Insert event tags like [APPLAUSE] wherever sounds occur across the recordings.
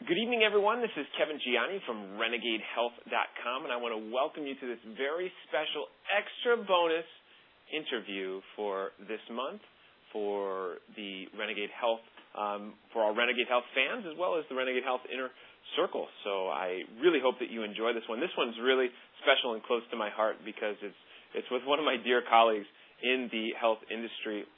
Good evening, everyone. This is Kevin Gianni from RenegadeHealth.com, and I want to welcome you to this very special extra bonus interview for this month for the Renegade Health, um, for our Renegade Health fans, as well as the Renegade Health Inner Circle. So I really hope that you enjoy this one. This one's really special and close to my heart because it's it's with one of my dear colleagues in the health industry.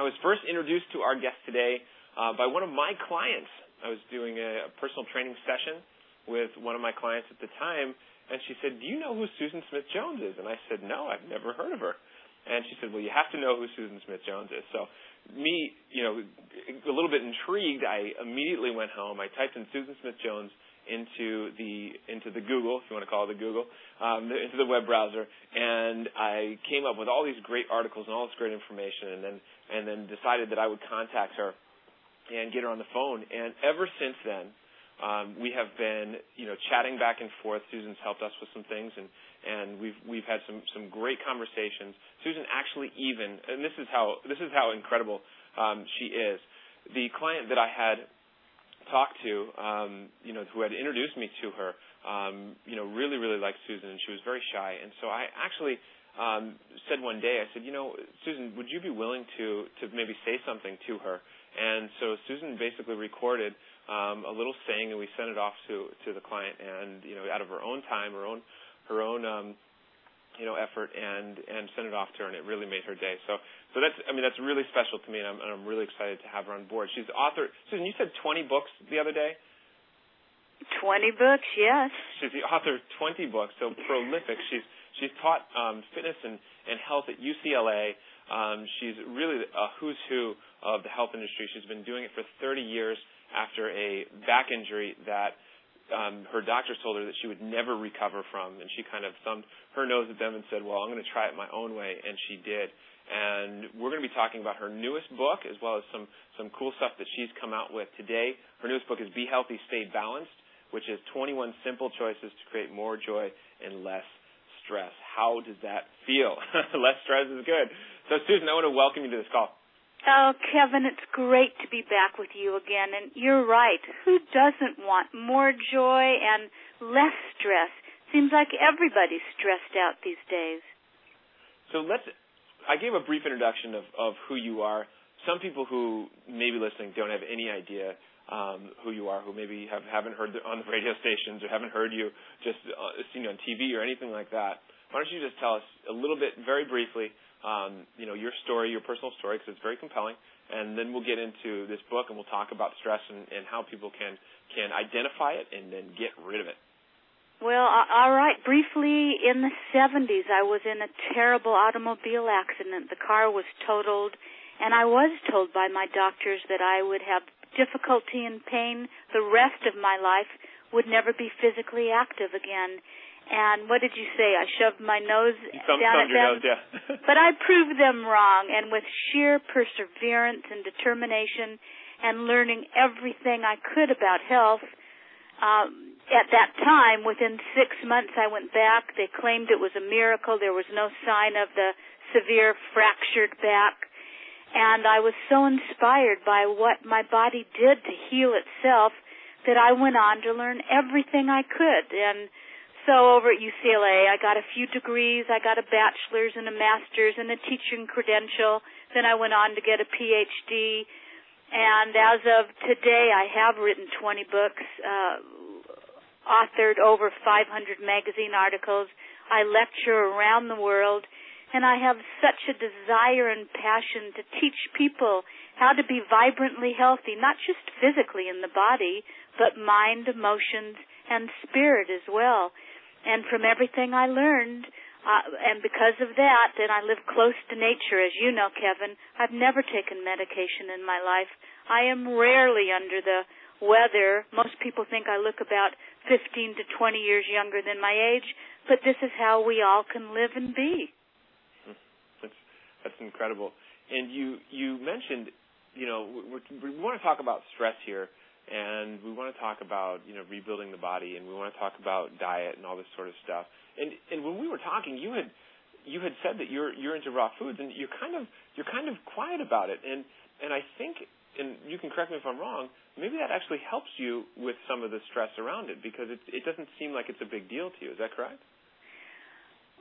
I was first introduced to our guest today uh, by one of my clients I was doing a, a personal training session with one of my clients at the time, and she said, "Do you know who Susan Smith Jones is?" And I said, "No, I've never heard of her." And she said, "Well, you have to know who Susan Smith Jones is." So, me, you know, a little bit intrigued, I immediately went home. I typed in Susan Smith Jones into the into the Google, if you want to call it the Google, um, into the web browser, and I came up with all these great articles and all this great information, and then and then decided that I would contact her and get her on the phone. And ever since then, um, we have been, you know, chatting back and forth. Susan's helped us with some things, and and we've we've had some some great conversations. Susan actually even, and this is how this is how incredible um, she is. The client that I had talked to, um, you know, who had introduced me to her, um, you know, really really liked Susan, and she was very shy. And so I actually um, said one day, I said, you know, Susan, would you be willing to to maybe say something to her? And so Susan basically recorded um, a little saying, and we sent it off to to the client, and you know, out of her own time, her own her own um, you know effort, and and sent it off to her, and it really made her day. So so that's I mean that's really special to me, and I'm, and I'm really excited to have her on board. She's author. Susan, you said 20 books the other day. 20 books, yes. She's the author of 20 books, so prolific. She's she's taught um, fitness and, and health at UCLA. Um, she's really a who's who of the health industry. She's been doing it for 30 years after a back injury that um, her doctors told her that she would never recover from, and she kind of thumbed her nose at them and said, "Well, I'm going to try it my own way," and she did. And we're going to be talking about her newest book as well as some some cool stuff that she's come out with today. Her newest book is "Be Healthy, Stay Balanced," which is 21 simple choices to create more joy and less stress. How does that feel? [LAUGHS] less stress is good. So, Susan, I want to welcome you to this call. Oh, Kevin, it's great to be back with you again. And you're right. Who doesn't want more joy and less stress? Seems like everybody's stressed out these days. So let's. I gave a brief introduction of, of who you are. Some people who may be listening don't have any idea um, who you are, who maybe have, haven't heard on the radio stations or haven't heard you just uh, seen you on TV or anything like that. Why don't you just tell us a little bit, very briefly, um, you know, your story, your personal story, because it's very compelling. And then we'll get into this book and we'll talk about stress and, and how people can can identify it and then get rid of it. Well, all right. Briefly, in the 70s, I was in a terrible automobile accident. The car was totaled, and I was told by my doctors that I would have difficulty and pain the rest of my life, would never be physically active again. And what did you say? I shoved my nose Some, down at them. Nose, yeah. [LAUGHS] but I proved them wrong, and with sheer perseverance and determination, and learning everything I could about health. Um, at that time, within six months, I went back. They claimed it was a miracle. There was no sign of the severe fractured back. And I was so inspired by what my body did to heal itself that I went on to learn everything I could. And so over at UCLA, I got a few degrees. I got a bachelor's and a master's and a teaching credential. Then I went on to get a PhD. And as of today, I have written 20 books, uh, authored over 500 magazine articles. I lecture around the world. And I have such a desire and passion to teach people how to be vibrantly healthy, not just physically in the body, but mind, emotions, and spirit as well. And from everything I learned, uh, and because of that, and I live close to nature, as you know, Kevin, I've never taken medication in my life. I am rarely under the weather. Most people think I look about 15 to 20 years younger than my age, but this is how we all can live and be. That's that's incredible. And you you mentioned, you know, we, we want to talk about stress here and we want to talk about you know rebuilding the body, and we want to talk about diet and all this sort of stuff. And and when we were talking, you had you had said that you're you're into raw foods, and you're kind of you're kind of quiet about it. And and I think and you can correct me if I'm wrong, maybe that actually helps you with some of the stress around it because it, it doesn't seem like it's a big deal to you. Is that correct?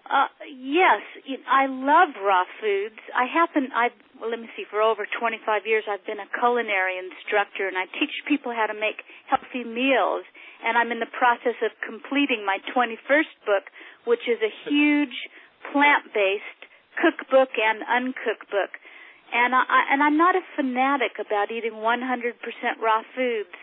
Uh, yes, I love raw foods. I happen, I well, let me see, for over 25 years I've been a culinary instructor and I teach people how to make healthy meals and I'm in the process of completing my 21st book, which is a huge plant-based cookbook and uncooked book. And I and I'm not a fanatic about eating 100% raw foods.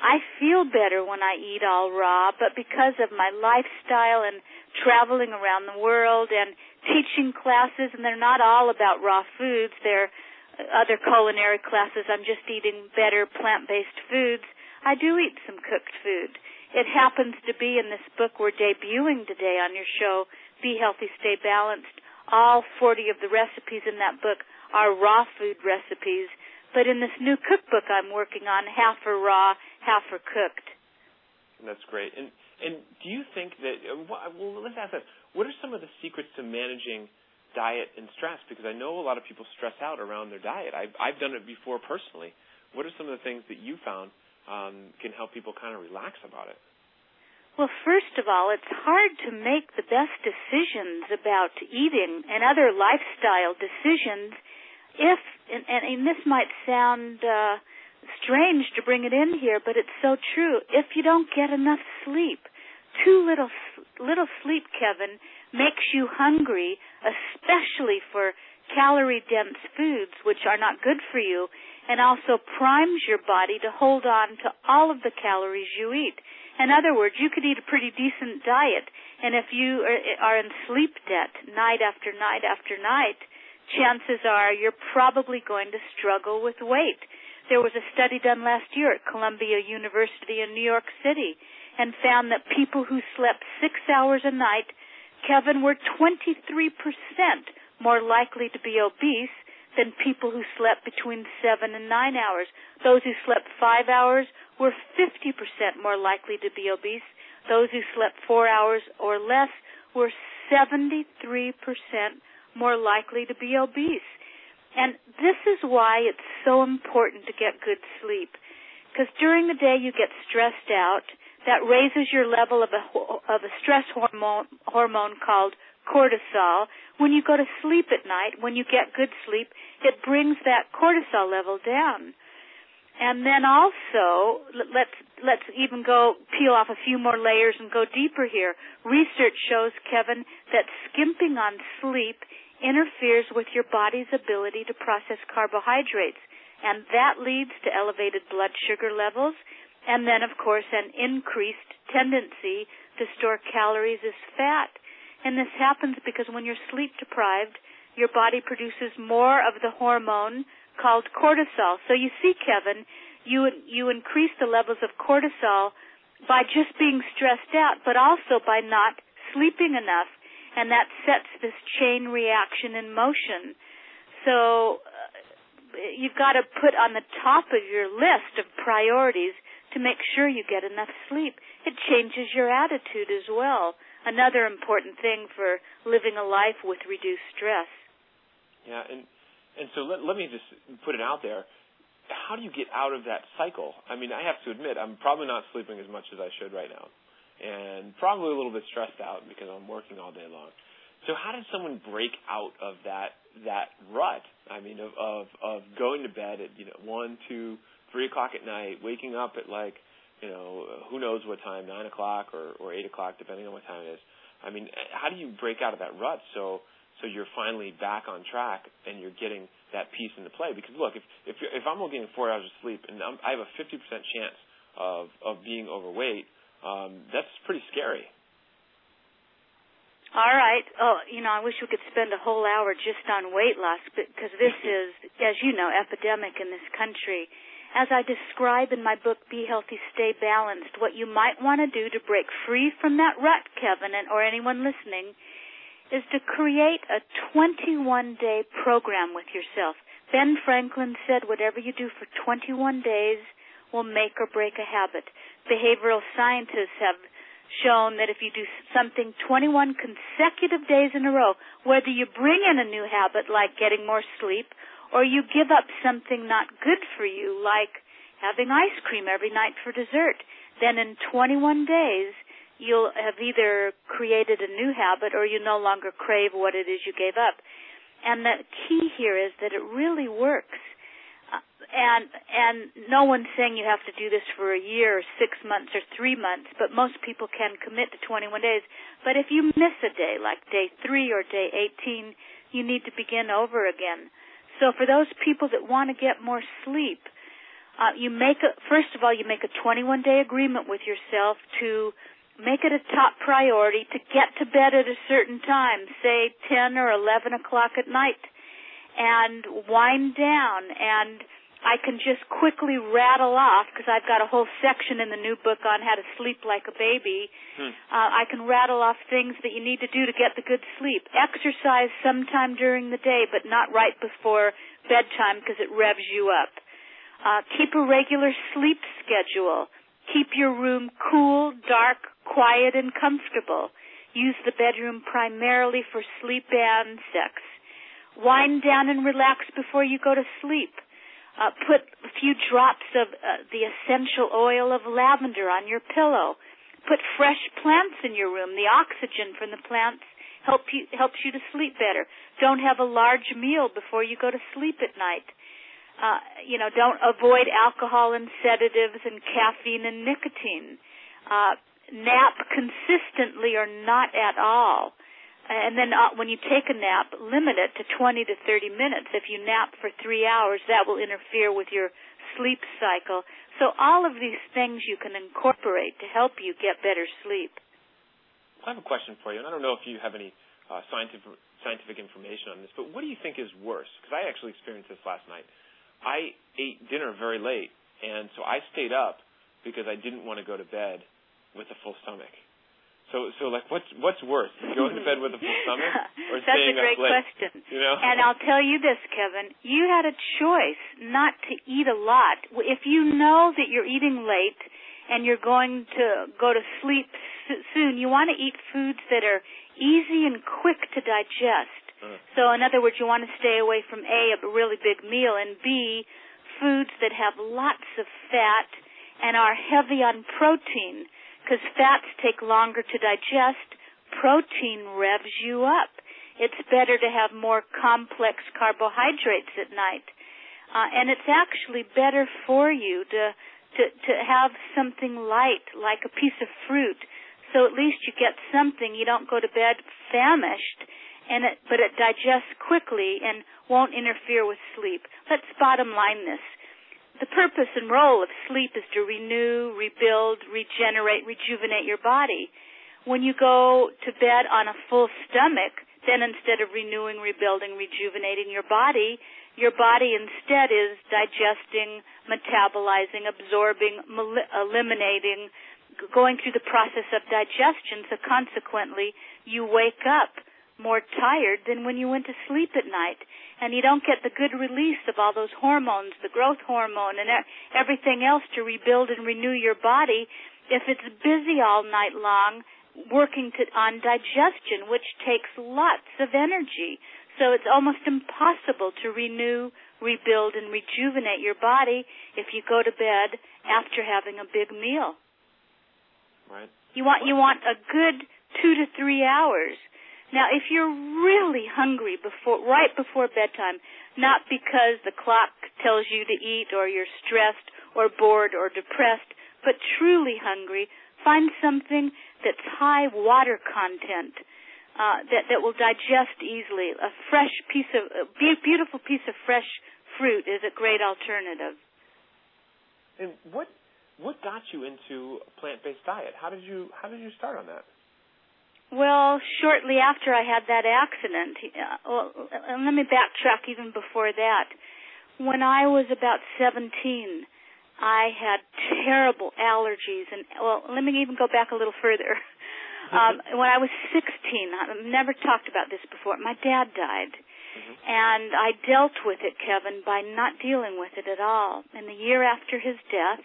I feel better when I eat all raw, but because of my lifestyle and traveling around the world and teaching classes, and they're not all about raw foods, they're uh, other culinary classes, I'm just eating better plant-based foods. I do eat some cooked food. It happens to be in this book we're debuting today on your show, Be Healthy, Stay Balanced. All 40 of the recipes in that book are raw food recipes but in this new cookbook I'm working on, half are raw, half are cooked. That's great. And and do you think that? Well, let's ask that. What are some of the secrets to managing diet and stress? Because I know a lot of people stress out around their diet. I've I've done it before personally. What are some of the things that you found um, can help people kind of relax about it? Well, first of all, it's hard to make the best decisions about eating and other lifestyle decisions if and, and, and this might sound uh, strange to bring it in here, but it's so true. If you don't get enough sleep, too little little sleep, Kevin, makes you hungry, especially for calorie dense foods, which are not good for you, and also primes your body to hold on to all of the calories you eat. In other words, you could eat a pretty decent diet, and if you are in sleep debt night after night after night, chances are you're probably going to struggle with weight. There was a study done last year at Columbia University in New York City and found that people who slept six hours a night, Kevin, were 23% more likely to be obese than people who slept between seven and nine hours. Those who slept five hours were 50% more likely to be obese. Those who slept four hours or less were 73% more likely to be obese. And this is why it's so important to get good sleep. Because during the day you get stressed out. That raises your level of a, of a stress hormone, hormone called cortisol. When you go to sleep at night, when you get good sleep, it brings that cortisol level down. And then also, let's let's even go peel off a few more layers and go deeper here. Research shows, Kevin, that skimping on sleep interferes with your body's ability to process carbohydrates. And that leads to elevated blood sugar levels and then, of course, an increased tendency to store calories as fat. And this happens because when you're sleep deprived, your body produces more of the hormone called cortisol. So you see, Kevin, you you increase the levels of cortisol by just being stressed out, but also by not sleeping enough and that sets this chain reaction in motion. So uh, you've got to put on the top of your list of priorities to make sure you get enough sleep. It changes your attitude as well. Another important thing for living a life with reduced stress. Yeah, and and so let, let me just put it out there. How do you get out of that cycle? I mean, I have to admit, I'm probably not sleeping as much as I should right now and probably a little bit stressed out because I'm working all day long. So how does someone break out of that that rut? I mean, of of, of going to bed at you know one, two, three o'clock at night, waking up at like you know who knows what time, nine o'clock or or eight o'clock, depending on what time it is. I mean, how do you break out of that rut so so you're finally back on track and you're getting that piece into play? Because look, if if you're, if I'm only getting four hours of sleep and I'm, I have a 50% chance of of being overweight um, that's pretty scary. All right. Oh, you know, I wish we could spend a whole hour just on weight loss because this [LAUGHS] is, as you know, epidemic in this country. As I describe in my book, Be Healthy, Stay Balanced, what you might want to do to break free from that rut, Kevin, and, or anyone listening, is to create a 21 day program with yourself. Ben Franklin said, whatever you do for 21 days will make or break a habit behavioral scientists have shown that if you do something 21 consecutive days in a row, whether you bring in a new habit like getting more sleep or you give up something not good for you, like having ice cream every night for dessert, then in 21 days, you'll have either created a new habit or you no longer crave what it is you gave up. And the key here is that it really works. And and no one's saying you have to do this for a year or six months or three months, but most people can commit to 21 days. But if you miss a day, like day three or day 18, you need to begin over again. So for those people that want to get more sleep, uh, you make a first of all you make a 21 day agreement with yourself to make it a top priority to get to bed at a certain time, say 10 or 11 o'clock at night, and wind down and I can just quickly rattle off because I've got a whole section in the new book on how to sleep like a baby. Hmm. Uh, I can rattle off things that you need to do to get the good sleep. Exercise sometime during the day, but not right before bedtime because it revs you up. Uh, keep a regular sleep schedule. Keep your room cool, dark, quiet, and comfortable. Use the bedroom primarily for sleep and sex. Wind down and relax before you go to sleep uh, put a few drops of uh, the essential oil of lavender on your pillow. Put fresh plants in your room. The oxygen from the plants help you, helps you to sleep better. Don't have a large meal before you go to sleep at night. Uh, you know, don't avoid alcohol and sedatives and caffeine and nicotine. Uh, nap consistently or not at all and then uh, when you take a nap, limit it to 20 to 30 minutes. If you nap for three hours, that will interfere with your sleep cycle. So all of these things you can incorporate to help you get better sleep. I have a question for you, and I don't know if you have any uh, scientific scientific information on this, but what do you think is worse? Because I actually experienced this last night. I ate dinner very late, and so I stayed up because I didn't want to go to bed with a full stomach. So, so like, what's what's worse, going to bed with a full [LAUGHS] stomach or That's staying a great up late? question. You know? And I'll tell you this, Kevin. You had a choice not to eat a lot. If you know that you're eating late and you're going to go to sleep soon, you want to eat foods that are easy and quick to digest. Uh. So, in other words, you want to stay away from A, a really big meal, and B, foods that have lots of fat and are heavy on protein because fats take longer to digest. Protein revs you up. It's better to have more complex carbohydrates at night. Uh, and it's actually better for you to, to, to have something light, like a piece of fruit. So at least you get something. You don't go to bed famished, and it, but it digests quickly and won't interfere with sleep. Let's bottom line this the purpose and role of sleep is to renew, rebuild, regenerate, rejuvenate your body. When you go to bed on a full stomach, then instead of renewing, rebuilding, rejuvenating your body, your body instead is digesting, metabolizing, absorbing, eliminating, going through the process of digestion. So consequently, you wake up more tired than when you went to sleep at night and you don't get the good release of all those hormones, the growth hormone and everything else to rebuild and renew your body if it's busy all night long working to, on digestion, which takes lots of energy. So it's almost impossible to renew, rebuild, and rejuvenate your body if you go to bed after having a big meal. Right. You want you want a good two to three hours now, if you're really hungry before, right before bedtime, not because the clock tells you to eat or you're stressed or bored or depressed, but truly hungry, find something that's high water content, uh, that, that will digest easily. A fresh piece of, a beautiful piece of fresh fruit is a great alternative. And what, what got you into a plant-based diet? How did you, how did you start on that? Well, shortly after I had that accident, uh, well, let me backtrack even before that. When I was about 17, I had terrible allergies, and well, let me even go back a little further. Um, when I was 16, I've never talked about this before. My dad died, mm-hmm. and I dealt with it, Kevin, by not dealing with it at all. And the year after his death,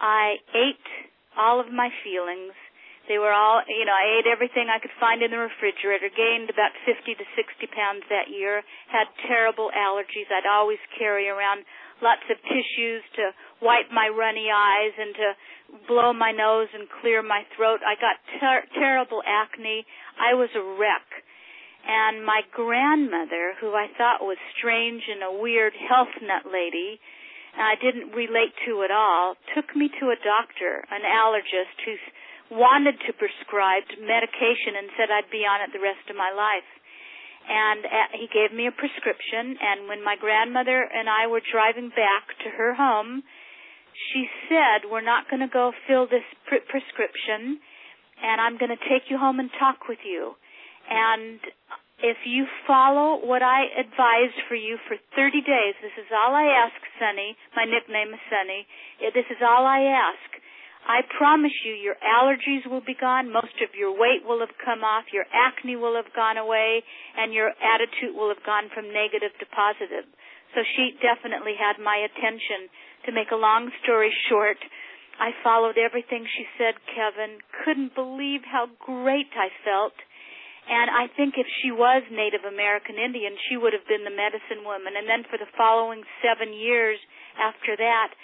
I ate all of my feelings They were all, you know, I ate everything I could find in the refrigerator, gained about 50 to 60 pounds that year, had terrible allergies. I'd always carry around lots of tissues to wipe my runny eyes and to blow my nose and clear my throat. I got ter- terrible acne. I was a wreck. And my grandmother, who I thought was strange and a weird health nut lady, and I didn't relate to at all, took me to a doctor, an allergist who wanted to prescribe medication and said I'd be on it the rest of my life. And uh, he gave me a prescription, and when my grandmother and I were driving back to her home, she said, We're not going to go fill this pre- prescription, and I'm going to take you home and talk with you. And if you follow what I advised for you for 30 days, this is all I ask, Sunny. My nickname is Sunny. This is all I ask. I promise you your allergies will be gone, most of your weight will have come off, your acne will have gone away, and your attitude will have gone from negative to positive. So she definitely had my attention. To make a long story [LAUGHS] short, I followed everything she said, Kevin. Couldn't believe how great I felt. And I think if she was Native American Indian, she would have been the medicine woman. And then for the following seven years after that,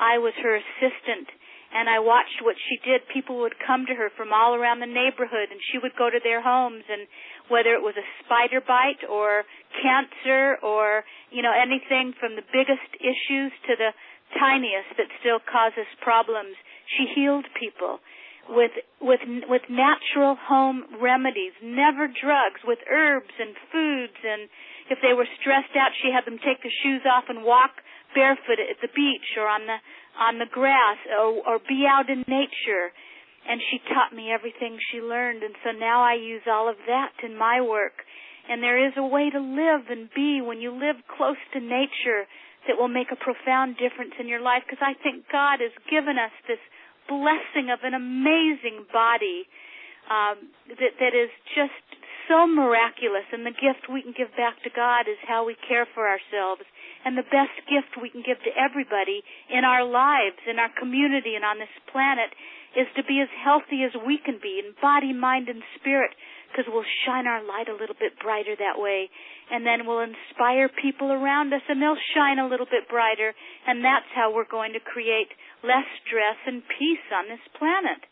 I was her assistant and I watched what she did. People would come to her from all around the neighborhood and she would go to their homes and whether it was a spider bite or cancer or, you know, anything from the biggest issues to the tiniest that still causes problems, she healed people with with with natural home remedies, never drugs, with herbs and foods and if they were stressed out, she had them take their shoes off and walk barefoot at the beach or on the on the grass or, or be out in nature. And she taught me everything she learned. And so now I use all of that in my work. And there is a way to live and be when you live close to nature that will make a profound difference in your life because I think God has given us this blessing of an amazing body um, that that is just so miraculous and the gift we can give back to God is how we care for ourselves and the best gift we can give to everybody in our lives, in our community, and on this planet is to be as healthy as we can be in body, mind, and spirit because we'll shine our light a little bit brighter that way. And then we'll inspire people around us and they'll shine a little bit brighter. And that's how we're going to create less stress and peace on this planet.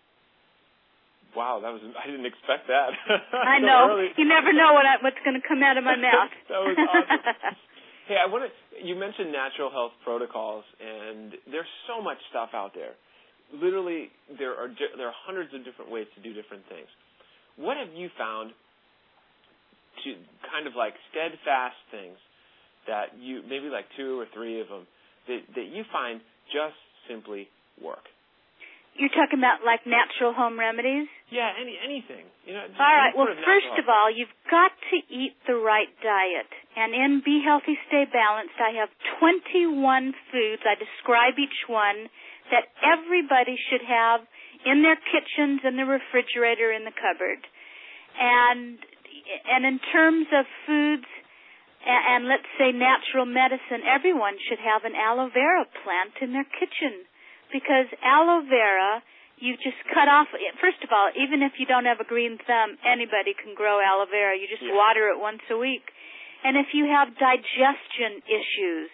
Wow, that was I didn't expect that. [LAUGHS] I know. Early. You never know what I, what's going to come out of my [LAUGHS] mouth. that was awesome. [LAUGHS] Hey, I want to. You mentioned natural health protocols, and there's so much stuff out there. Literally, there are there are hundreds of different ways to do different things. What have you found to kind of like steadfast things that you maybe like two or three of them that that you find just simply work? You're talking about like natural home remedies? Yeah, any anything. You know. All right. Well, of first of all, you've got to eat the right diet. And in Be Healthy, Stay Balanced, I have 21 foods. I describe each one that everybody should have in their kitchens, in the refrigerator, in the cupboard. And and in terms of foods and, and let's say natural medicine, everyone should have an aloe vera plant in their kitchen because aloe vera you just cut off first of all even if you don't have a green thumb anybody can grow aloe vera. You just water it once a week. And if you have digestion issues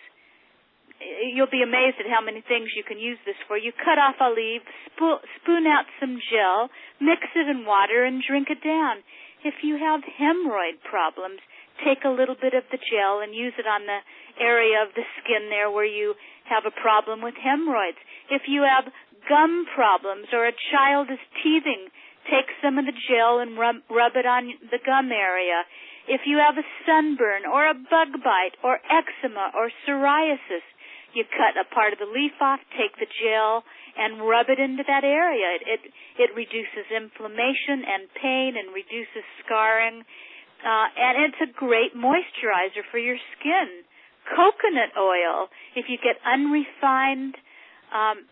you'll be amazed at how many things you can use this for. You cut off a leaf spo- spoon out some gel mix it in water and drink it down. If you have hemorrhoid problems take a little bit of the gel and use it on the area of the skin there where you have a problem with hemorrhoids. If you have gum problems or a child is teething, take some of the gel and rub, rub it on the gum area. If you have a sunburn or a bug bite or eczema or psoriasis, you cut a part of the leaf off, take the gel, and rub it into that area. It it, it reduces inflammation and pain and reduces scarring, uh, and it's a great moisturizer for your skin coconut oil. If you get unrefined, um,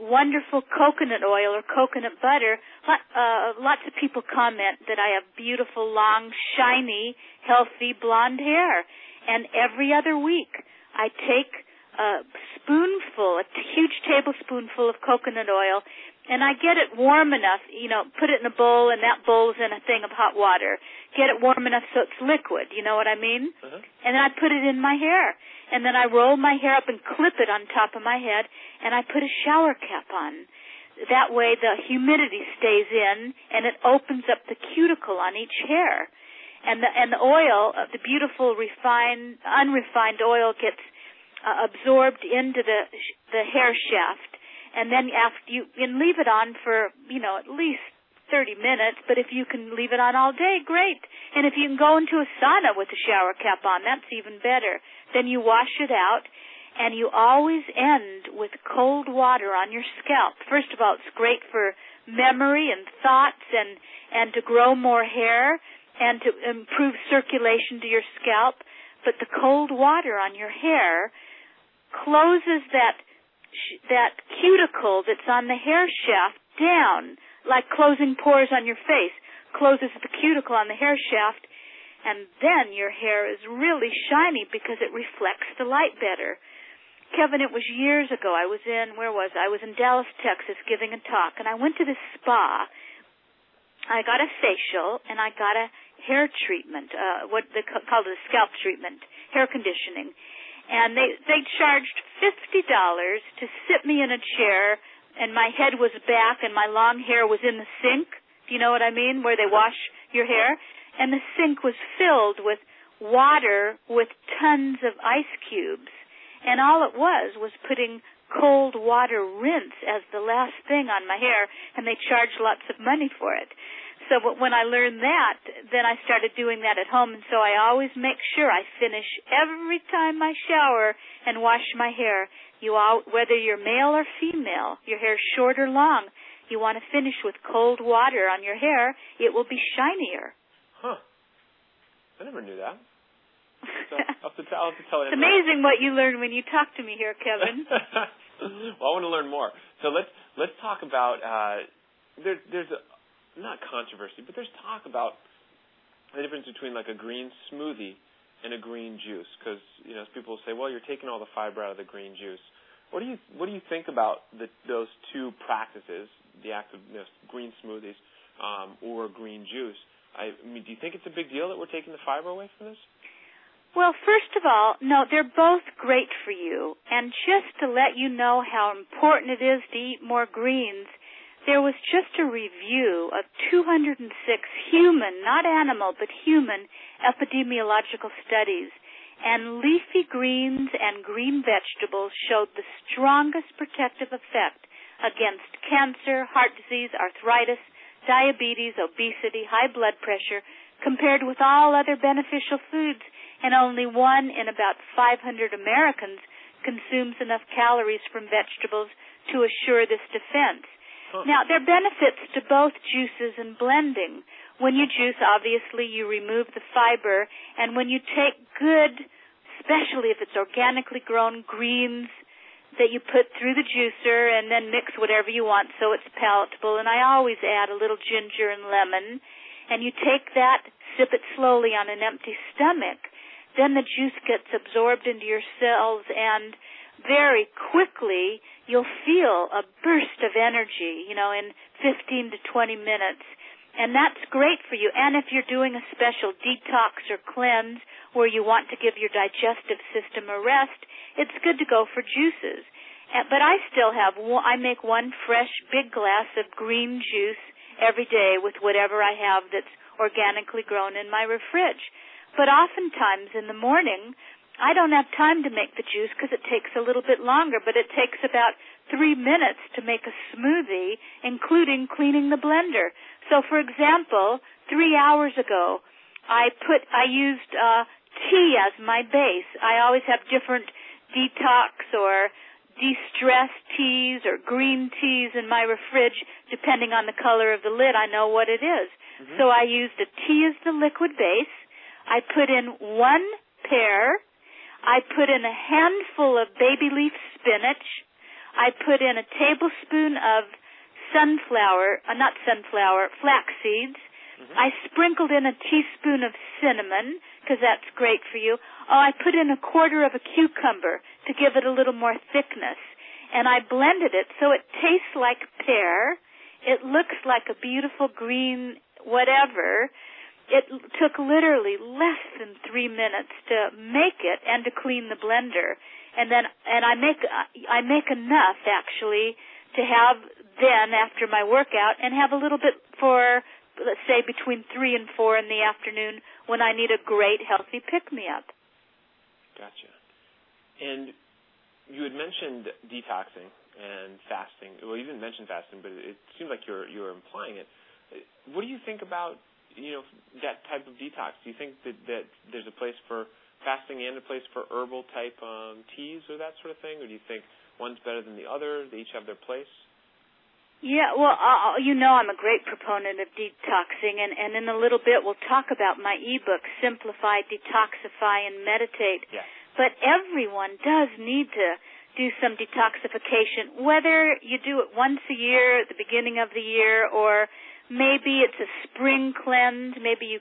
wonderful coconut oil or coconut butter, uh, lots of people comment that I have beautiful, long, shiny, healthy blonde hair. And every other week, I take a spoonful, a huge tablespoonful of coconut oil, and I get it warm enough, you know, put it in a bowl and that bowl's in a thing of hot water. Get it warm enough so it's liquid, you know what I mean? Uh-huh. And then I put it in my hair. And then I roll my hair up and clip it on top of my head and I put a shower cap on. That way the humidity stays in and it opens up the cuticle on each hair. And the and the oil, uh, the beautiful refined unrefined oil gets uh, absorbed into the the hair shaft and then after you and leave it on for you know at least 30 minutes but if you can leave it on all day great and if you can go into a sauna with a shower cap on that's even better then you wash it out and you always end with cold water on your scalp. First of all it's great for memory and thoughts and and to grow more hair and to improve circulation to your scalp. But the cold water on your hair closes that that cuticle that's on the hair shaft down, like closing pores on your face, closes the cuticle on the hair shaft, and then your hair is really shiny because it reflects the light better. Kevin, it was years ago. I was in, where was I? I was in Dallas, Texas giving a talk, and I went to this spa. I got a facial, and I got a hair treatment, uh, what they call it a scalp treatment, hair conditioning and they they charged fifty dollars to sit me in a chair and my head was back and my long hair was in the sink do you know what i mean where they wash your hair and the sink was filled with water with tons of ice cubes and all it was was putting cold water rinse as the last thing on my hair and they charged lots of money for it so when I learned that, then I started doing that at home. And so I always make sure I finish every time I shower and wash my hair. You all, whether you're male or female, your hair's short or long, you want to finish with cold water on your hair. It will be shinier. I never knew that. So [LAUGHS] I'll, have to tell, I'll have to tell it's amazing what you learn when you talk to me here, Kevin. [LAUGHS] well, I want to learn more. So let's let's talk about. Uh, there, there's a, not controversy, but there's talk about the difference between like a green smoothie and a green juice because you know people say, well, you're taking all the fiber out of the green juice. What do you what do you think about the, those two practices, the act of you know, green smoothies um, or green juice? I, mean, do you think it's a big deal that we're taking the fiber away from this? Well, first of all, no, they're both great for you. And just to let you know how important it is to eat more greens, there was just a review of 206 human, not animal, but human epidemiological studies, and leafy greens and green vegetables showed the strongest protective effect against cancer, heart disease, arthritis, diabetes, obesity, high blood pressure, compared with all other beneficial foods, and only one in about 500 Americans consumes enough calories from vegetables to assure this defense. Now, there are benefits to both juices and blending. When you juice, obviously, you remove the fiber, and when you take good, especially if it's organically grown greens, that you put through the juicer and then mix whatever you want so it's palatable. And I always add a little ginger and lemon. And you take that, sip it slowly on an empty stomach. Then the juice gets absorbed into your cells and very quickly you'll feel a burst of energy, you know, in 15 to 20 minutes. And that's great for you. And if you're doing a special detox or cleanse where you want to give your digestive system a rest, it's good to go for juices. But I still have, I make one fresh big glass of green juice every day with whatever I have that's organically grown in my fridge. But oftentimes in the morning, I don't have time to make the juice because it takes a little bit longer, but it takes about three minutes to make a smoothie, including cleaning the blender. So, for example, three hours ago, I put, I used uh, tea as my base. I always have different detox or de-stress teas or green teas in my fridge, depending on the color of the lid. I know what it is. Mm-hmm. So I used a tea as the liquid base. I put in one pear I put in a handful of baby leaf spinach. I put in a tablespoon of sunflower, uh, not sunflower, flax seeds. Mm-hmm. I sprinkled in a teaspoon of cinnamon because that's great for you. Oh, I put in a quarter of a cucumber to give it a little more thickness. and I blended it so it tastes like pear. It looks like a beautiful green whatever. It took literally less than three minutes to make it and to clean the blender, and then and I make I make enough actually to have then after my workout and have a little bit for let's say between three and four in the afternoon when I need a great healthy pick me up. Gotcha. And you had mentioned detoxing and fasting. Well, you didn't mention fasting, but it seems like you're you're implying it. What do you think about you know that type of detox? Do you think that that there's a place for fasting and a place for herbal type um, teas or that sort of thing, or do you think one's better than the other? They each have their place. Yeah, well, uh, you know I'm a great proponent of detoxing, and, and in a little bit we'll talk about my ebook, Simplify, Detoxify, and Meditate. Yeah. But everyone does need to do some detoxification, whether you do it once a year at the beginning of the year, or maybe it's a spring cleanse, maybe you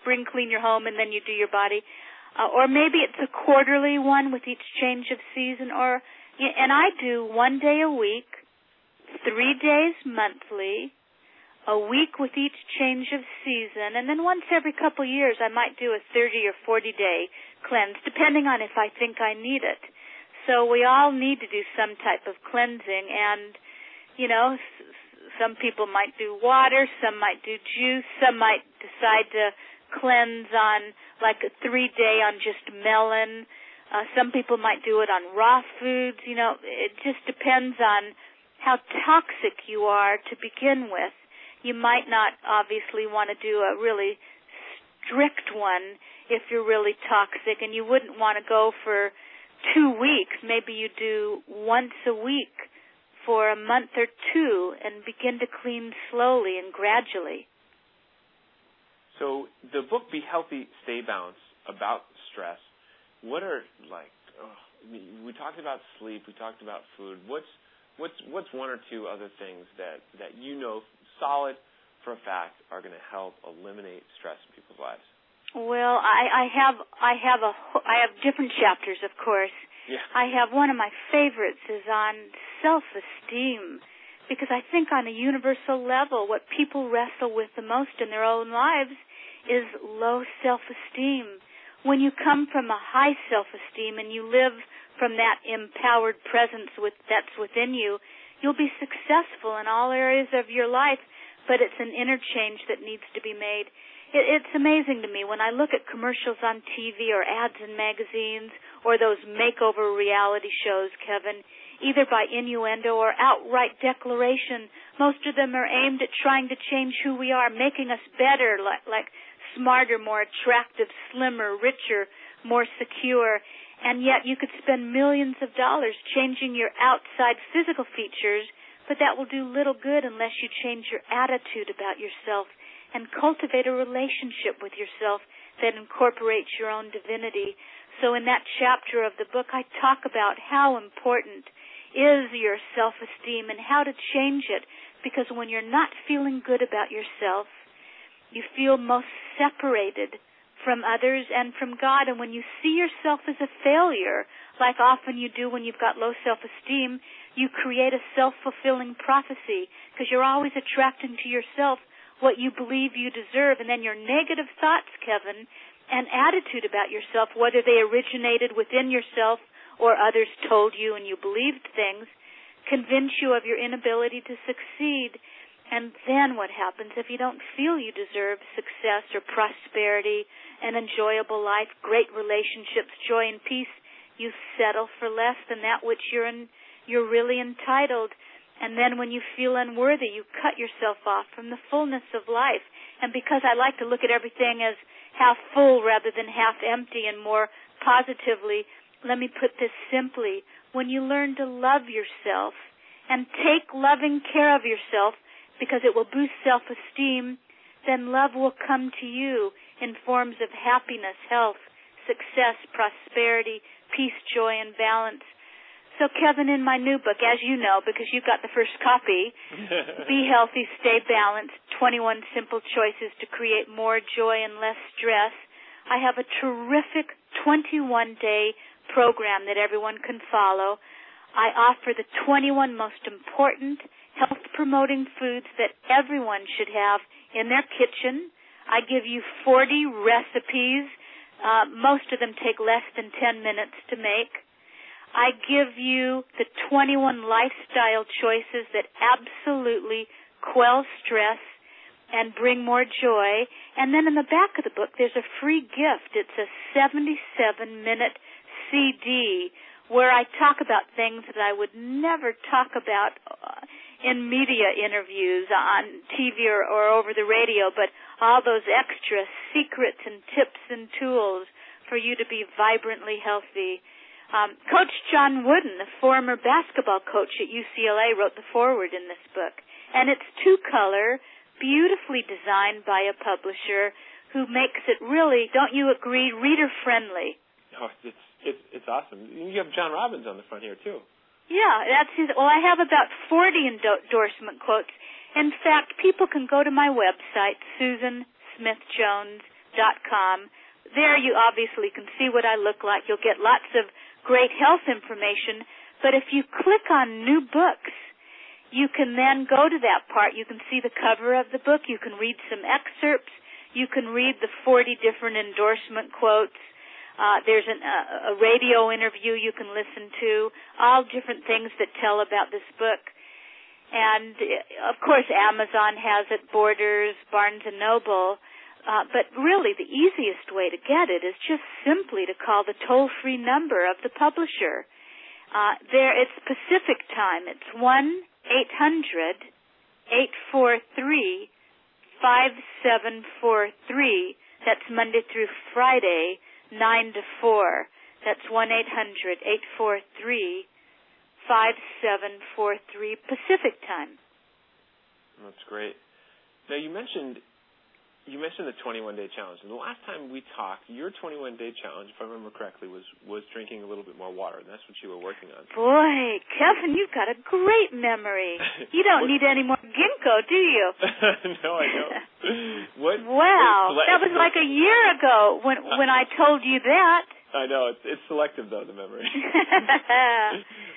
spring clean your home and then you do your body, uh, or maybe it's a quarterly one with each change of season, or and I do one day a week three days monthly, a week with each change of season, and then once every couple years I might do a 30 or 40 day cleanse, depending on if I think I need it. So we all need to do some type of cleansing, and you know, some people might do water, some might do juice, some might decide to cleanse on like a three day on just melon. Uh, some people might do it on raw foods. You know, it just depends on how toxic you are to begin with. You might not obviously want to do a really strict one if you're really toxic and you wouldn't want to go for two weeks. Maybe you do once a week for a month or two and begin to clean slowly and gradually. So the book Be Healthy, Stay Balanced about stress. What are like oh, we talked about sleep, we talked about food. What's what's what's one or two other things that that you know solid for a fact are going to help eliminate stress in people's lives? Well, I, I have I have a I have different chapters, of course. Yeah. I have one of my favorites is on self-esteem because I think on a universal level what people wrestle with the most in their own lives is low self-esteem. When you come from a high self-esteem and you live from that empowered presence with, that's within you, you'll be successful in all areas of your life, but it's an interchange that needs to be made. It, it's amazing to me when I look at commercials on TV or ads in magazines or those makeover reality shows, Kevin, either by innuendo or outright declaration. Most of them are aimed at trying to change who we are, making us better, like, like smarter, more attractive, slimmer, richer, more secure and yet you could spend millions of dollars changing your outside physical features, but that will do little good unless you change your attitude about yourself and cultivate a relationship with yourself that incorporates your own divinity. So in that chapter of the book, I talk about how important is your self-esteem and how to change it because when you're not feeling good about yourself, you feel most separated from others and from God. And when you see yourself as a failure, like often you do when you've got low self-esteem, you create a self-fulfilling prophecy because you're always attracting to yourself what you believe you deserve. And then your negative thoughts, Kevin, and attitude about yourself, whether they originated within yourself or others told you and you believed things, convince you of your inability to succeed. And then what happens if you don't feel you deserve success or prosperity an enjoyable life, great relationships, joy and peace, you settle for less than that which you're in, you're really entitled. And then when you feel unworthy, you cut yourself off from the fullness of life. And because I like to look at everything as half full rather than half empty and more positively, let me put this simply. When you learn to love yourself and take loving care of yourself because it will boost self-esteem, then love will come to you in forms of happiness, health, success, prosperity, peace, joy, and balance. So, Kevin, in my new book, as you know, because you got the first copy, [LAUGHS] Be Healthy, Stay Balanced 21 Simple Choices to Create More Joy and Less Stress, I have a terrific 21 day program that everyone can follow. I offer the 21 most important health promoting foods that everyone should have in their kitchen. I give you 40 recipes. Uh, most of them take less than 10 minutes to make. I give you the 21 lifestyle choices that absolutely quell stress and bring more joy. And then in the back of the book, there's a free gift. It's a 77 minute CD where I talk about things that I would never talk about uh, in media interviews on TV or, or over the radio, but all those extra secrets and tips and tools for you to be vibrantly healthy. Um, coach John Wooden, the former basketball coach at UCLA, wrote the foreword in this book, and it's two color, beautifully designed by a publisher who makes it really, don't you agree, reader friendly. Oh, it's it's it's awesome. You have John Robbins on the front here too. Yeah, that's his. Well, I have about 40 endorsement quotes. In fact, people can go to my website, susansmithjones.com. There you obviously can see what I look like. You'll get lots of great health information. But if you click on new books, you can then go to that part. You can see the cover of the book. You can read some excerpts. You can read the 40 different endorsement quotes. Uh, there's an, uh, a radio interview you can listen to, all different things that tell about this book. And uh, of course, Amazon has it, Borders, Barnes and Noble. Uh, but really, the easiest way to get it is just simply to call the toll-free number of the publisher. Uh, there, it's Pacific time. It's one eight hundred eight four three five seven four three. That's Monday through Friday 9 to 4. That's 1-800-843-5743 Pacific time. That's great. Now you mentioned you mentioned the 21 day challenge. And the last time we talked, your 21 day challenge, if I remember correctly, was was drinking a little bit more water, and that's what you were working on. Boy, Kevin, you've got a great memory. You don't [LAUGHS] need any more ginkgo, do you? [LAUGHS] no, I don't. [LAUGHS] what? Wow, that was like a year ago when when I told you that. I know it's it's selective though the memory.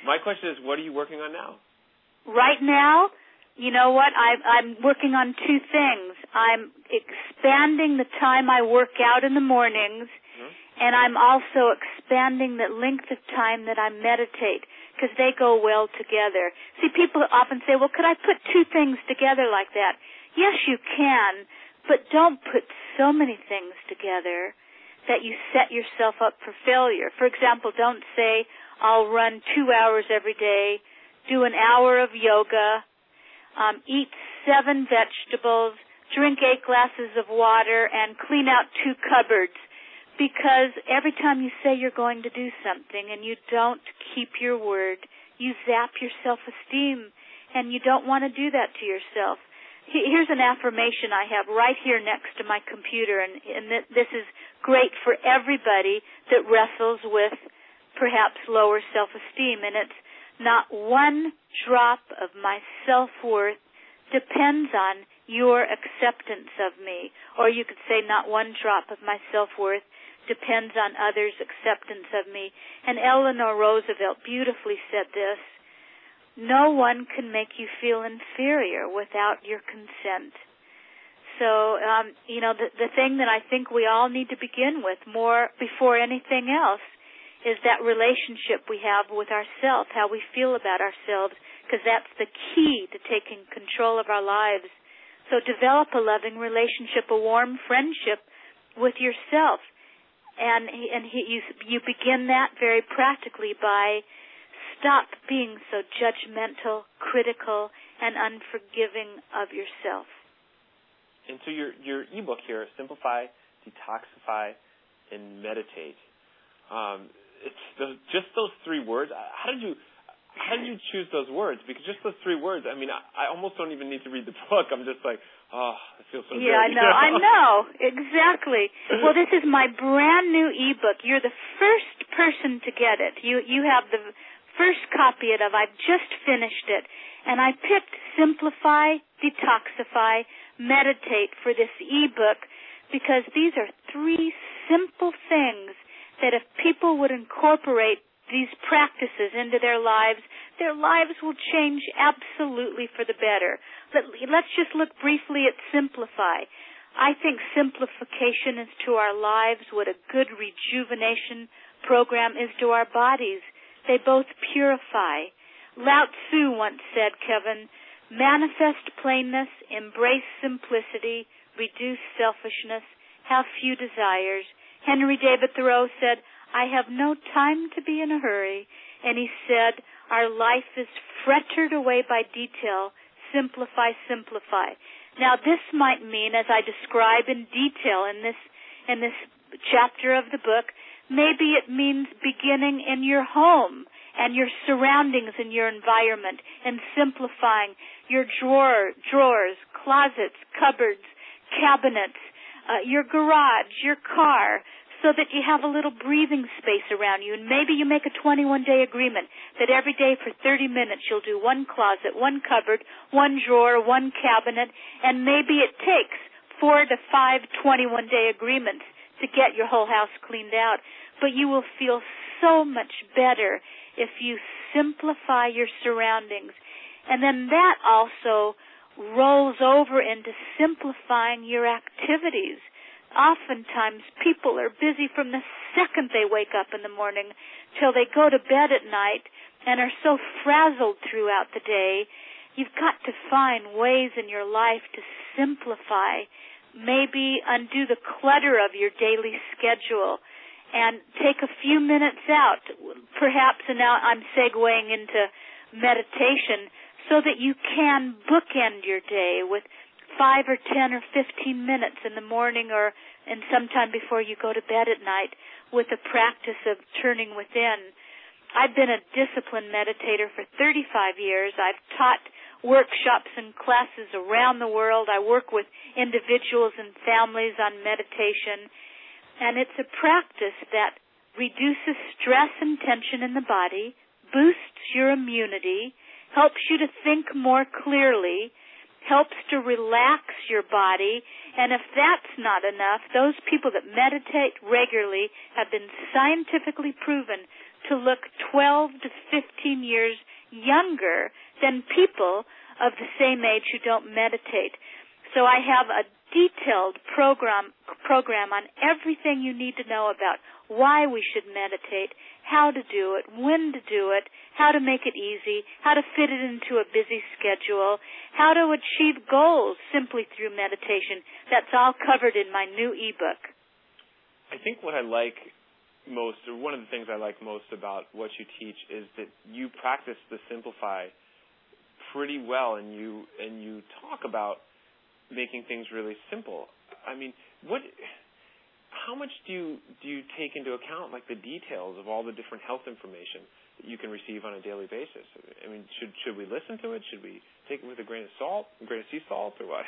My question is, what are you working on now? Right now, you know what? I, I'm working on two things. I'm expanding the time I work out in the mornings, mm-hmm. and I'm also expanding the length of time that I meditate because they go well together. See, people often say, well, could I put two things together like that? Yes, you can, but don't put so many things together that you set yourself up for failure. For example, don't say, I'll run two hours every day, do an hour of yoga, um, eat seven vegetables, drink eight glasses of water, and clean out two cupboards. Because every time you say you're going to do something and you don't keep your word, you zap your self-esteem and you don't want to do that to yourself. Here's an affirmation I have right here next to my computer and, and this is great for everybody that wrestles with perhaps lower self-esteem and it's not one drop of my self-worth depends on your acceptance of me. Or you could say not one drop of my self-worth depends on others' acceptance of me. And Eleanor Roosevelt beautifully said this, no one can make you feel inferior without your consent. So, um, you know, the, the thing that I think we all need to begin with more before anything else is that relationship we have with ourselves, how we feel about ourselves, because that's the key to taking control of our lives. So develop a loving relationship, a warm friendship with yourself. And, and he, you, you begin that very practically by stop being so judgmental, critical, and unforgiving of yourself. And so your, your ebook here, Simplify, Detoxify, and Meditate. Um, it's just those three words. Uh, how did you how did you choose those words? Because just those three words, I mean, I, I almost don't even need to read the book. I'm just like, oh, it feels so yeah, good. Yeah, I know, I know, [LAUGHS] exactly. Well, this is my brand new ebook. You're the first person to get it. You you have the first copy of it. I've just finished it, and I picked Simplify, Detoxify, Meditate for this ebook because these are three simple things that if people would incorporate these practices into their lives, their lives will change absolutely for the better. Let, let's just look briefly at Simplify. I think simplification is to our lives what a good rejuvenation program is to our bodies. They both purify. Lao Tzu once said, Kevin, manifest plainness, embrace simplicity, reduce selfishness, have few desires. Henry David Thoreau said, I have no time to be in a hurry. And he said, our life is frettered away by detail. Simplify, simplify. Now this might mean, as I describe in detail in this, in this chapter of the book, maybe it means beginning in your home and your surroundings and your environment and simplifying your drawer, drawers, closets, cupboards, cabinets, uh, your garage, your car, so that you have a little breathing space around you. And maybe you make a 21 day agreement that every day for 30 minutes you'll do one closet, one cupboard, one drawer, one cabinet, and maybe it takes four to five 21 day agreements to get your whole house cleaned out. But you will feel so much better if you simplify your surroundings. And then that also rolls over into simplifying your activities oftentimes people are busy from the second they wake up in the morning till they go to bed at night and are so frazzled throughout the day. You've got to find ways in your life to simplify, maybe undo the clutter of your daily schedule and take a few minutes out, perhaps, and now I'm segueing into meditation, so that you can bookend your day with five or ten or fifteen minutes in the morning or and sometime before you go to bed at night with the practice of turning within. I've been a disciplined meditator for 35 years. I've taught workshops and classes around the world. I work with individuals and families on meditation. And it's a practice that reduces stress and tension in the body, boosts your immunity, helps you to think more clearly, helps to relax your body. And if that's not enough, those people that meditate regularly have been scientifically proven to look 12 to 15 years younger than people of the same age who don't meditate. So I have a detailed program program on everything you need to know about why we should meditate, how to do it, when to do it, how to make it easy, how to fit it into a busy schedule, how to achieve goals simply through meditation. That's all covered in my new ebook. I think what I like most, or one of the things I like most about what you teach is that you practice the simplify pretty well and you and you talk about making things really simple. I mean, what how much do you do you take into account like the details of all the different health information that you can receive on a daily basis? I mean, should should we listen to it? Should we take it with a grain of salt, a grain of sea salt, or what?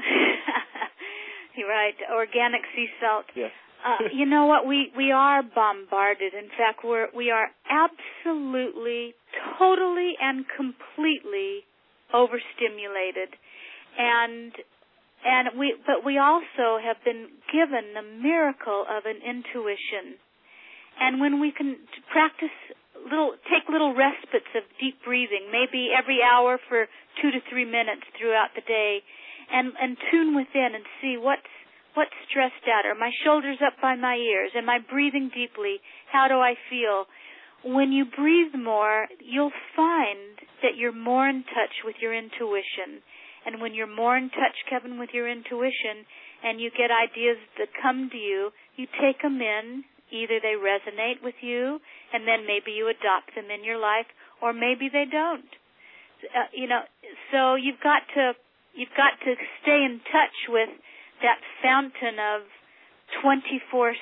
[LAUGHS] You're right. Organic sea salt. Yes. uh, you know what? We we are bombarded. In fact, we're we are absolutely, totally, and completely overstimulated, and and we, but we also have been given the miracle of an intuition. And when we can practice little, take little respites of deep breathing, maybe every hour for two to three minutes throughout the day, and, and tune within and see what's, what's stressed out. Are my shoulders up by my ears? Am I breathing deeply? How do I feel? When you breathe more, you'll find that you're more in touch with your intuition and when you're more in touch, Kevin, with your intuition and you get ideas that come to you, you take them in. Either they resonate with you and then maybe you adopt them in your life or maybe they don't. Uh, you know, so you've got to, you've got to stay in touch with that fountain of 24-7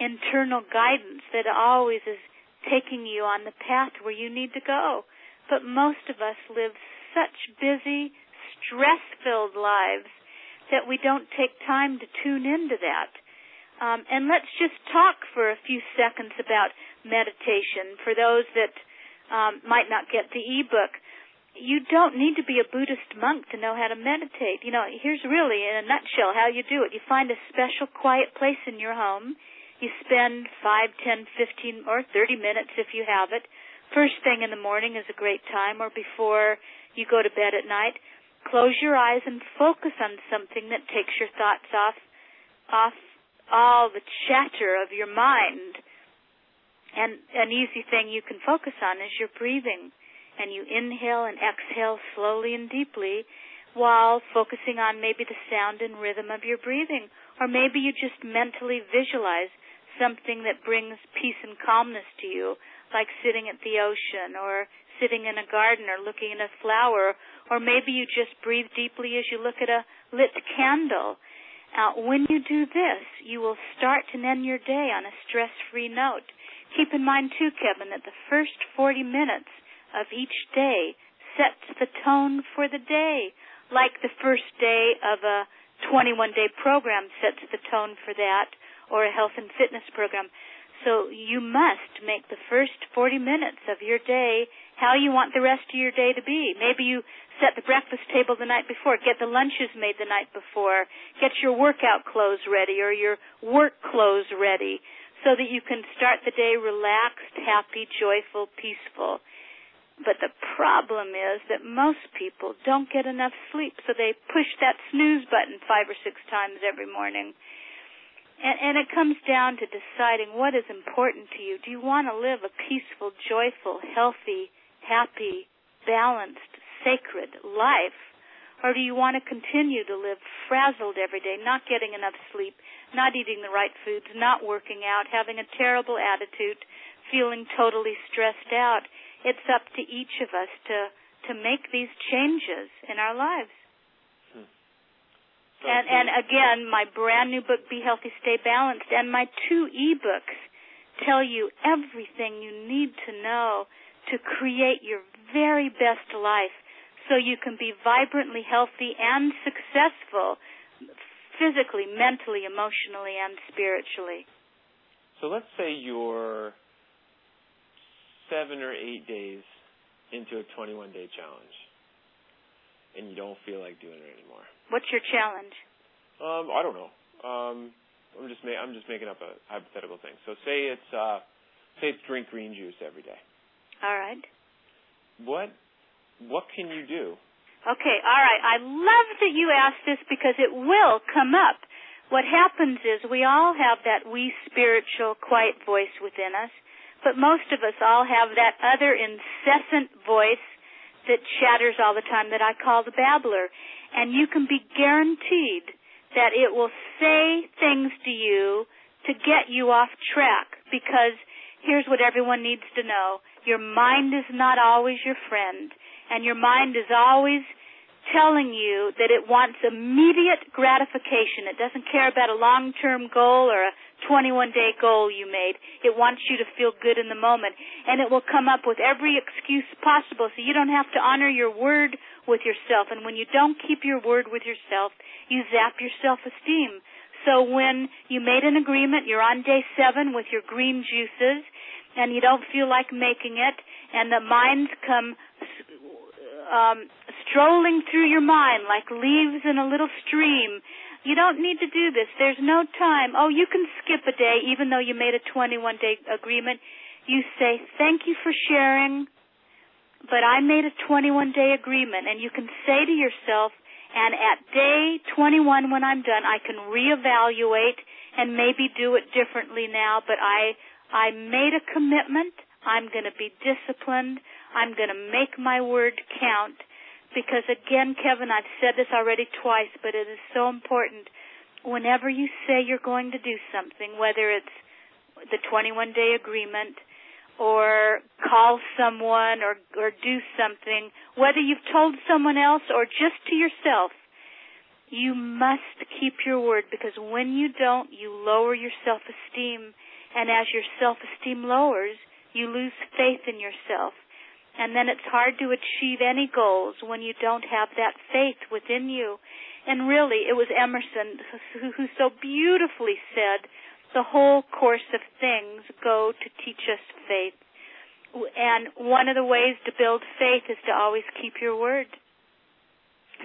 internal guidance that always is taking you on the path where you need to go. But most of us live such busy, stress filled lives that we don't take time to tune into that. Um, and let's just talk for a few seconds about meditation for those that um, might not get the ebook. You don't need to be a Buddhist monk to know how to meditate. You know, here's really in a nutshell how you do it. You find a special quiet place in your home. You spend five, ten, fifteen, or 30 minutes if you have it. First thing in the morning is a great time or before you go to bed at night. Close your eyes and focus on something that takes your thoughts off off all the chatter of your mind. And an easy thing you can focus on is your breathing. And you inhale and exhale slowly and deeply while focusing on maybe the sound and rhythm of your breathing. Or maybe you just mentally visualize something that brings peace and calmness to you, like sitting at the ocean or sitting in a garden or looking at a flower, or maybe you just breathe deeply as you look at a lit candle. Uh, when you do this, you will start to end your day on a stress-free note. Keep in mind too, Kevin, that the first 40 minutes of each day sets the tone for the day, like the first day of a 21 day program sets the tone for that, or a health and fitness program. So you must make the first 40 minutes of your day how you want the rest of your day to be. Maybe you set the breakfast table the night before, get the lunches made the night before, get your workout clothes ready or your work clothes ready so that you can start the day relaxed, happy, joyful, peaceful. But the problem is that most people don't get enough sleep, so they push that snooze button five or six times every morning. And, and it comes down to deciding what is important to you. Do you want to live a peaceful, joyful, healthy, happy, balanced, sacred life? Or do you want to continue to live frazzled every day, not getting enough sleep, not eating the right foods, not working out, having a terrible attitude, feeling totally stressed out? It's up to each of us to, to make these changes in our lives. Hmm. and, and again, my brand new book, Be Healthy, Stay Balanced, and my two ebooks tell you everything you need to know to create your very best life so you can be vibrantly healthy and successful physically, mentally, emotionally, and spiritually. So let's say you're seven or eight days into a 21 day challenge and you don't feel like doing it anymore. What's your challenge? Um, I don't know. Um, I'm just ma- I'm just making up a hypothetical thing. So say it's uh, say it's drink green juice every day. All right. What what can you do? Okay, all right. I love that you asked this because it will come up. What happens is we all have that wee spiritual quiet voice within us, but most of us all have that other incessant voice that chatters all the time that I call the babbler. And you can be guaranteed that it will say things to you to get you off track because here's what everyone needs to know. Your mind is not always your friend and your mind is always telling you that it wants immediate gratification. It doesn't care about a long-term goal or a 21 day goal you made. It wants you to feel good in the moment. And it will come up with every excuse possible so you don't have to honor your word with yourself. And when you don't keep your word with yourself, you zap your self-esteem. So when you made an agreement, you're on day seven with your green juices, and you don't feel like making it, and the minds come um, strolling through your mind like leaves in a little stream. You don't need to do this. There's no time. Oh, you can skip a day even though you made a 21 day agreement. You say, thank you for sharing, but I made a 21 day agreement. And you can say to yourself, and at day 21 when I'm done, I can reevaluate and maybe do it differently now, but I, I made a commitment. I'm going to be disciplined. I'm going to make my word count because again, Kevin, I've said this already twice, but it is so important. Whenever you say you're going to do something, whether it's the 21 day agreement or call someone or, or do something, whether you've told someone else or just to yourself, you must keep your word because when you don't, you lower your self-esteem. And as your self-esteem lowers, you lose faith in yourself. And then it's hard to achieve any goals when you don't have that faith within you. And really, it was Emerson who, so beautifully said, the whole course of things go to teach us faith. And one of the ways to build faith is to always keep your word.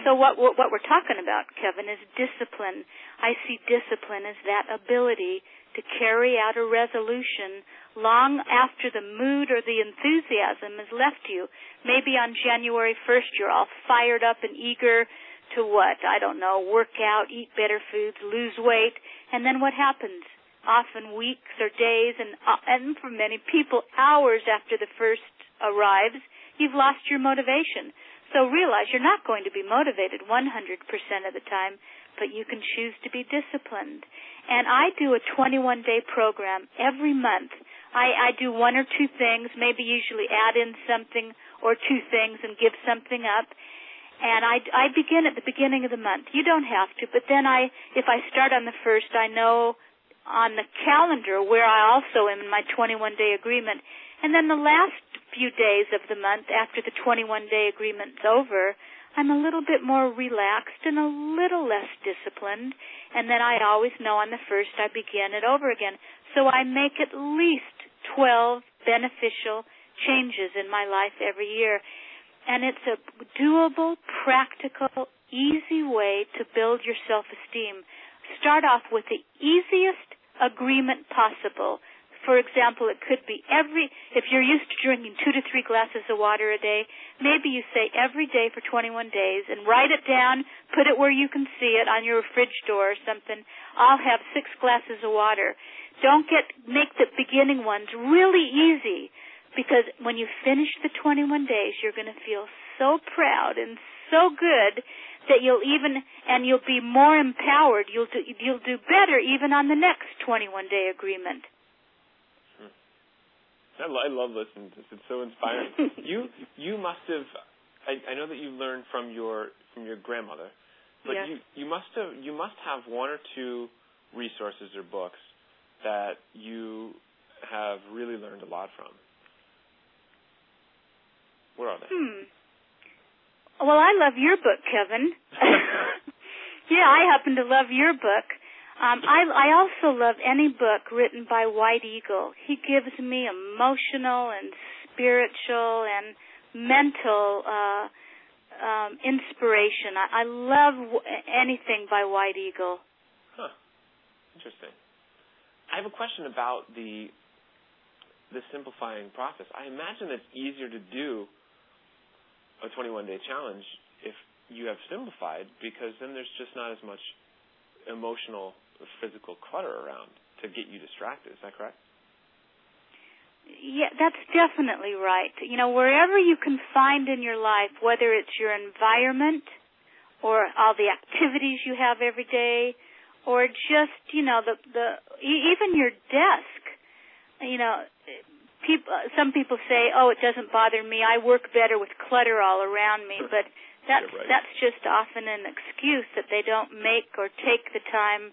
So what, what we're talking about, Kevin, is discipline. I see discipline as that ability to carry out a resolution long after the mood or the enthusiasm has left you. Maybe on January 1st you're all fired up and eager to what? I don't know, work out, eat better foods, lose weight, and then what happens? Often weeks or days and uh, and for many people hours after the first arrives, you've lost your motivation. So realize you're not going to be motivated 100% of the time, but you can choose to be disciplined. And I do a 21 day program every month. I, I do one or two things, maybe usually add in something or two things and give something up. And I, I begin at the beginning of the month. You don't have to, but then I, if I start on the first, I know on the calendar where I also am in my 21 day agreement. And then the last few days of the month after the 21 day agreement's over, I'm a little bit more relaxed and a little less disciplined. And then I always know on the first I begin it over again. So I make at least 12 beneficial changes in my life every year. And it's a doable, practical, easy way to build your self-esteem. Start off with the easiest agreement possible for example, it could be every, if you're used to drinking two to three glasses of water a day, maybe you say every day for 21 days and write it down, put it where you can see it on your fridge door or something. I'll have six glasses of water. Don't get, make the beginning ones really easy because when you finish the 21 days, you're going to feel so proud and so good that you'll even and you'll be more empowered. You'll do, you'll do better even on the next 21 day agreement. I, I love listening to this. It's so inspiring. [LAUGHS] you you must have. I, I know that you learned from your from your grandmother, but yes. you you must have you must have one or two resources or books that you have really learned a lot from. Where are they? Hmm. Well, I love your book, Kevin. [LAUGHS] [LAUGHS] yeah, I happen to love your book. Um, I, I also love any book written by White Eagle. He gives me emotional and spiritual and mental uh, um, inspiration. I, I love w- anything by White Eagle. Huh. Interesting. I have a question about the the simplifying process. I imagine it's easier to do a 21 day challenge if you have simplified because then there's just not as much emotional physical clutter around to get you distracted. Is that correct? Yeah, that's definitely right. You know, wherever you can find in your life, whether it's your environment or all the activities you have every day, or just you know the the even your desk. You know, people. Some people say, "Oh, it doesn't bother me. I work better with clutter all around me," but that's right. that's just often an excuse that they don't make or take the time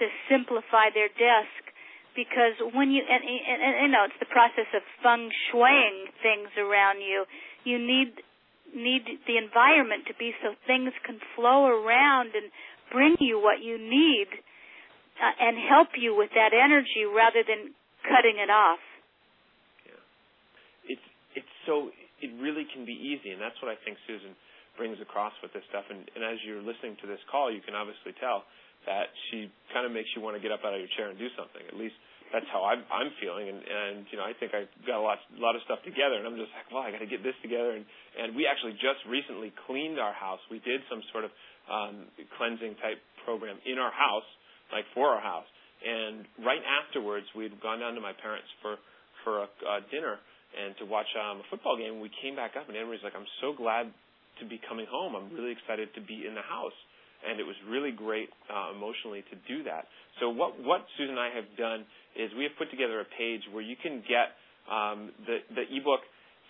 to simplify their desk because when you and, and, and you know it's the process of feng shuiing things around you. You need need the environment to be so things can flow around and bring you what you need uh, and help you with that energy rather than cutting it off. Yeah. It's it's so it really can be easy and that's what I think Susan brings across with this stuff. And, and as you're listening to this call you can obviously tell that she kind of makes you want to get up out of your chair and do something. At least that's how I'm, I'm feeling. And, and you know, I think I got a lot, a lot of stuff together, and I'm just like, well, I got to get this together. And and we actually just recently cleaned our house. We did some sort of um, cleansing type program in our house, like for our house. And right afterwards, we'd gone down to my parents for for a uh, dinner and to watch um, a football game. We came back up, and Emery's like, "I'm so glad to be coming home. I'm really excited to be in the house." And it was really great uh, emotionally to do that. So what what Susan and I have done is we have put together a page where you can get um, the the ebook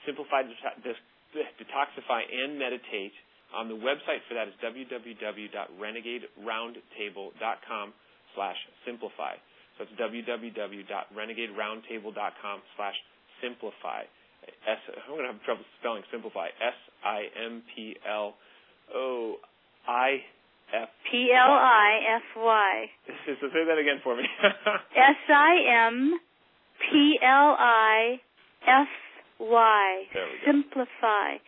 Simplify, Detoxify, and Meditate. Um, the website for that is www.renegaderoundtable.com slash simplify. So it's www.renegaderoundtable.com slash simplify. S, I'm going to have trouble spelling simplify. S I M P L O I F P L I F Y. [LAUGHS] So say that again for me. S I M P L I F Y. Simplify.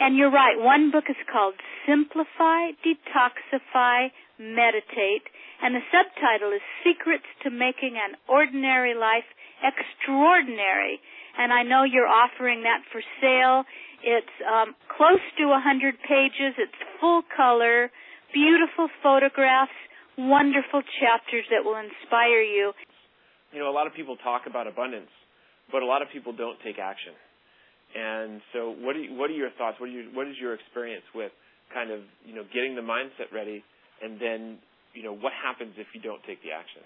And you're right. One book is called Simplify, Detoxify, Meditate. And the subtitle is Secrets to Making an Ordinary Life Extraordinary. And I know you're offering that for sale. It's um, close to 100 pages. It's full color, beautiful photographs, wonderful chapters that will inspire you. You know, a lot of people talk about abundance, but a lot of people don't take action. And so, what are you, what are your thoughts? What, are you, what is your experience with kind of you know getting the mindset ready, and then you know what happens if you don't take the action?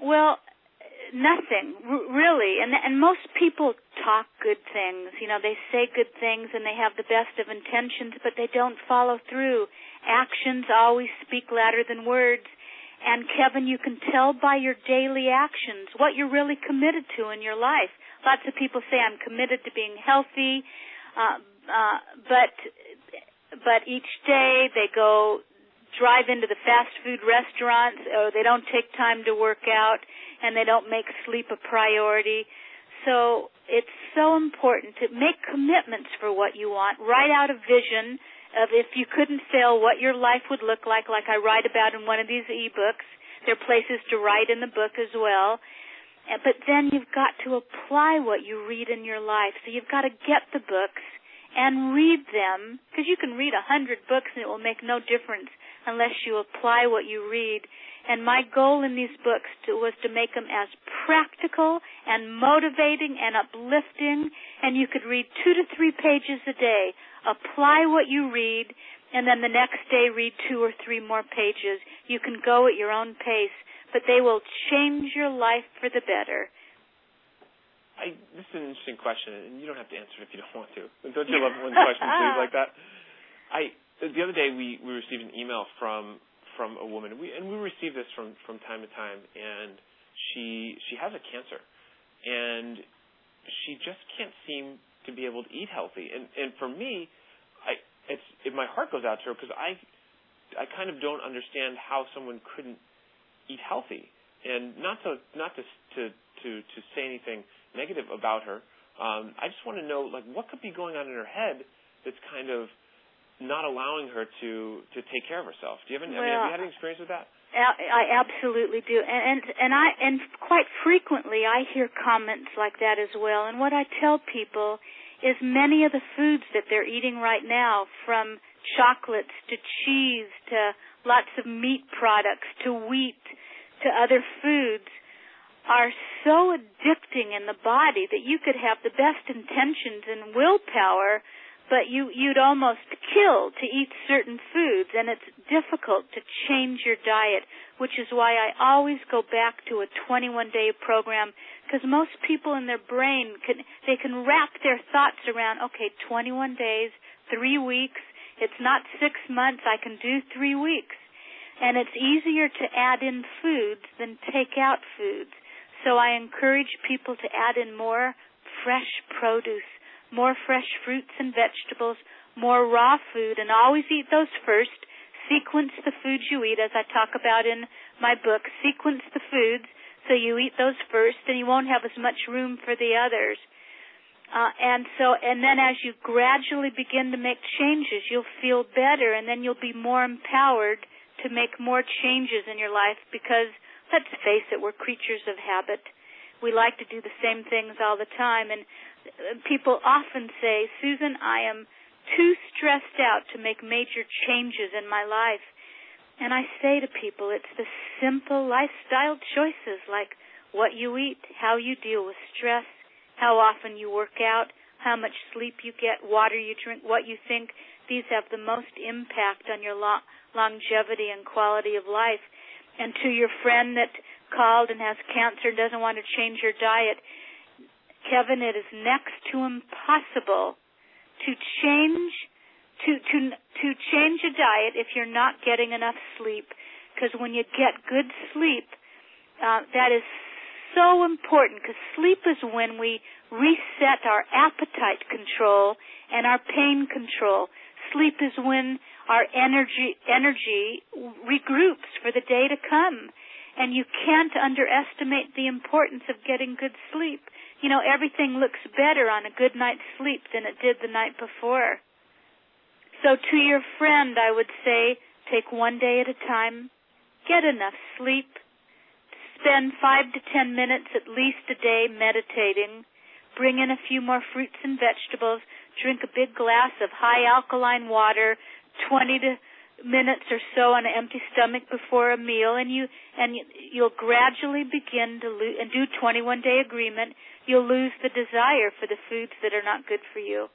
Well, nothing really, and and most people talk good things. You know, they say good things and they have the best of intentions, but they don't follow through. Actions always speak louder than words. And Kevin, you can tell by your daily actions what you're really committed to in your life. Lots of people say I'm committed to being healthy, uh, uh, but but each day they go drive into the fast food restaurants, or they don't take time to work out, and they don't make sleep a priority. So it's so important to make commitments for what you want. Write out a vision of if you couldn't fail, what your life would look like, like I write about in one of these ebooks. There are places to write in the book as well. Uh, but then you've got to apply what you read in your life. So you've got to get the books and read them, because you can read a hundred books and it will make no difference unless you apply what you read. And my goal in these books to, was to make them as practical and motivating and uplifting. And you could read two to three pages a day. Apply what you read, and then the next day read two or three more pages. You can go at your own pace but they will change your life for the better. I, this is an interesting question, and you don't have to answer it if you don't want to. [LAUGHS] Don't you love when [LAUGHS] questions leave like that? [LAUGHS] I the other day we we received an email from from a woman, we, and we receive this from from time to time, and she she has a cancer, and she just can't seem to be able to eat healthy, and and for me, I it's it, my heart goes out to her because I I kind of don't understand how someone couldn't eat healthy. And not to not to to to, to say anything negative about her. Um, I just want to know like what could be going on in her head that's kind of not allowing her to to take care of herself. Do you have any? Well, I mean, have you had any experience with that? I absolutely do, and, and and I and quite frequently I hear comments like that as well. And what I tell people is many of the foods that they're eating right now, from chocolates to cheese to lots of meat products to wheat to other foods are so addicting in the body that you could have the best intentions and willpower but you you'd almost kill to eat certain foods and it's difficult to change your diet which is why I always go back to a 21 day program because most people in their brain can they can wrap their thoughts around okay 21 days 3 weeks. It's not 6 months. I can do 3 weeks. And it's easier to add in foods than take out foods. So I encourage people to add in more fresh produce, more fresh fruits and vegetables, more raw food, and always eat those first. Sequence the foods you eat, as I talk about in my book. Sequence the foods so you eat those first, and you won't have as much room for the others. Uh, and so, and then as you gradually begin to make changes, you'll feel better, and then you'll be more empowered to make more changes in your life because let's face it, we're creatures of habit. We like to do the same things all the time and uh, people often say, Susan, I am too stressed out to make major changes in my life. And I say to people, it's the simple lifestyle choices like what you eat, how you deal with stress, how often you work out, how much sleep you get, water you drink, what you think. These have the most impact on your lo- longevity and quality of life. And to your friend that called and has cancer and doesn't want to change your diet, Kevin, it is next to impossible to change to to to change a diet if you're not getting enough sleep. Because when you get good sleep, uh, that is so important. Because sleep is when we reset our appetite control and our pain control. Sleep is when our energy energy regroups for the day to come. And you can't underestimate the importance of getting good sleep. you know, everything looks better on a good night's sleep than it did the night before. So to your friend, I would say, take one day at a time, get enough sleep, spend five to ten minutes at least a day meditating, bring in a few more fruits and vegetables, drink a big glass of high alkaline water, 20 to minutes or so on an empty stomach before a meal and you and you'll gradually begin to lose and do 21 day agreement you'll lose the desire for the foods that are not good for you.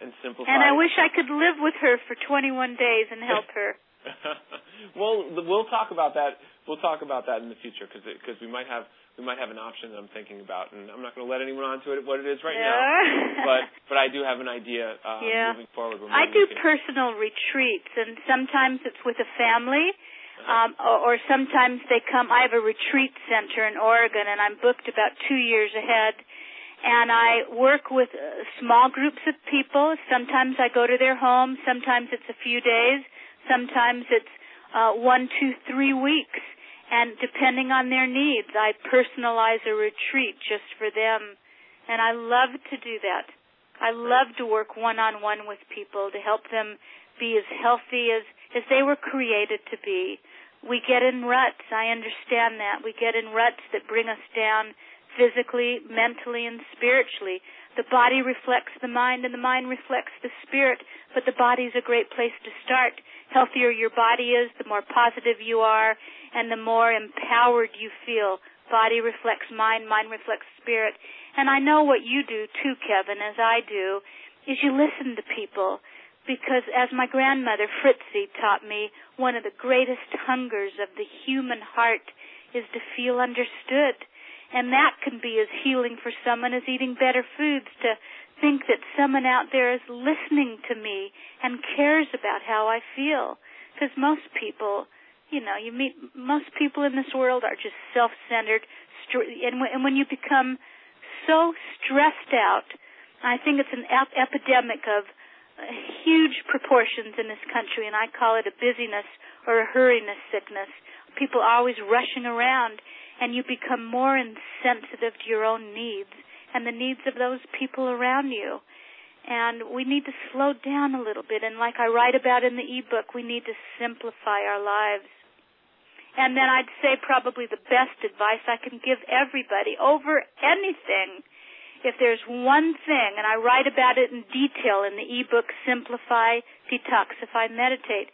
And simplify and i wish i could live with her for 21 days and help her. [LAUGHS] [LAUGHS] Well we'll talk about that we'll talk about that in the future because because we might have we might have an option that I'm thinking about, and I'm not going to let anyone onto it what it is right yeah. now. but but I do have an idea uh, [LAUGHS] yeah. moving forward. I do personal retreats, and sometimes it's with a family, uh-huh. um, or, or sometimes they come. I have a retreat center in Oregon, and I'm booked about two years ahead. And I work with uh, small groups of people. Sometimes I go to their home. Sometimes it's a few days. Sometimes it's uh, one, two, three weeks and depending on their needs, I personalize a retreat just for them. And I love to do that. I love to work one on one with people to help them be as healthy as, as they were created to be. We get in ruts. I understand that. We get in ruts that bring us down physically, mentally, and spiritually. The body reflects the mind and the mind reflects the spirit, but the body is a great place to start. Healthier your body is, the more positive you are, and the more empowered you feel. Body reflects mind, mind reflects spirit. And I know what you do too, Kevin, as I do, is you listen to people. Because as my grandmother Fritzie taught me, one of the greatest hungers of the human heart is to feel understood. And that can be as healing for someone as eating better foods to think that someone out there is listening to me and cares about how I feel. Because most people you know, you meet most people in this world are just self-centered, and, when you become so stressed out, I think it's an ep- epidemic of huge proportions in this country, and I call it a busyness or a hurriness sickness. People are always rushing around, and you become more insensitive to your own needs and the needs of those people around you. And we need to slow down a little bit, and like I write about in the ebook, we need to simplify our lives. And then I'd say probably the best advice I can give everybody over anything. If there's one thing, and I write about it in detail in the ebook Simplify, Detoxify, Meditate.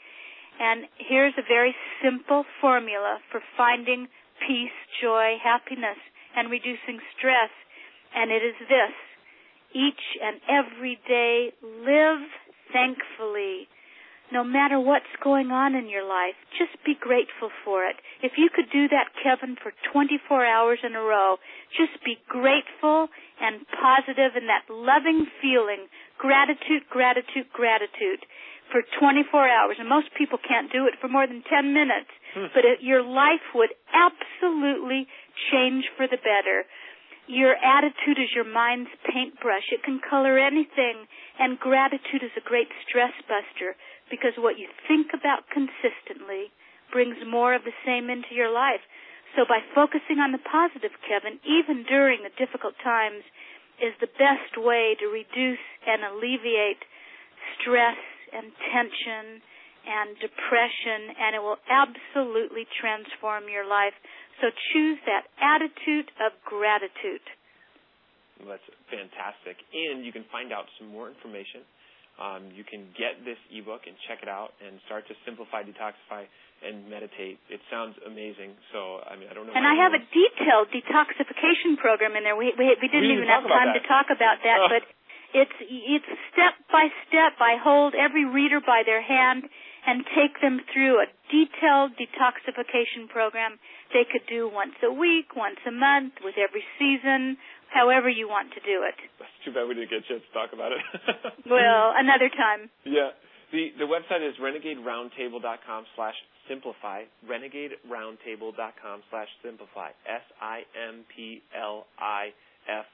And here's a very simple formula for finding peace, joy, happiness, and reducing stress. And it is this. Each and every day, live thankfully no matter what's going on in your life, just be grateful for it. If you could do that, Kevin, for 24 hours in a row, just be grateful and positive and that loving feeling, gratitude, gratitude, gratitude for 24 hours. And most people can't do it for more than 10 minutes. Hmm. But it, your life would absolutely change for the better. Your attitude is your mind's paintbrush. It can color anything. And gratitude is a great stress buster because what you think about consistently brings more of the same into your life. So by focusing on the positive, Kevin, even during the difficult times, is the best way to reduce and alleviate stress and tension and depression, and it will absolutely transform your life. So choose that attitude of gratitude. That's fantastic. And you can find out some more information um, you can get this ebook and check it out and start to simplify, detoxify, and meditate. It sounds amazing. So I mean, I don't know. And I have a detailed detoxification program in there. We we, we didn't we even have time to talk about that, but it's it's step by step. I hold every reader by their hand and take them through a detailed detoxification program they could do once a week, once a month, with every season, however you want to do it. That's [LAUGHS] too bad we didn't get a chance to talk about it. [LAUGHS] well, another time. Yeah. The the website is renegaderoundtable.com slash simplify. Renegaderoundtable.com slash simplify. S I M P L I F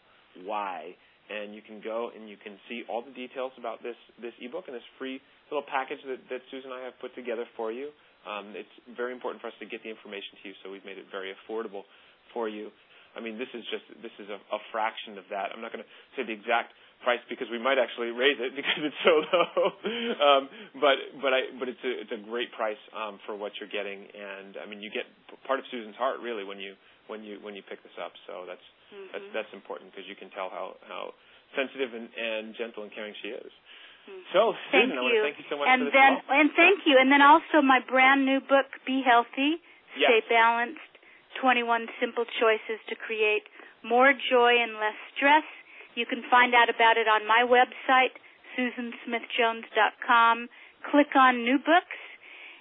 Y. And you can go and you can see all the details about this this ebook and this free little package that, that Susan and I have put together for you. Um, it's very important for us to get the information to you, so we've made it very affordable for you. I mean, this is just this is a, a fraction of that. I'm not going to say the exact price because we might actually raise it [LAUGHS] because it's so low. [LAUGHS] um, but but I but it's a it's a great price um, for what you're getting, and I mean you get part of Susan's heart really when you when you when you pick this up. So that's mm-hmm. that's that's important because you can tell how how sensitive and, and gentle and caring she is. Mm-hmm. So, thank Susan, you. I want to thank you so much and for this then, call. And thank you. And then also my brand new book, Be Healthy, yes. Stay Balanced, 21 Simple Choices to Create More Joy and Less Stress. You can find out about it on my website, susansmithjones.com. Click on New Books,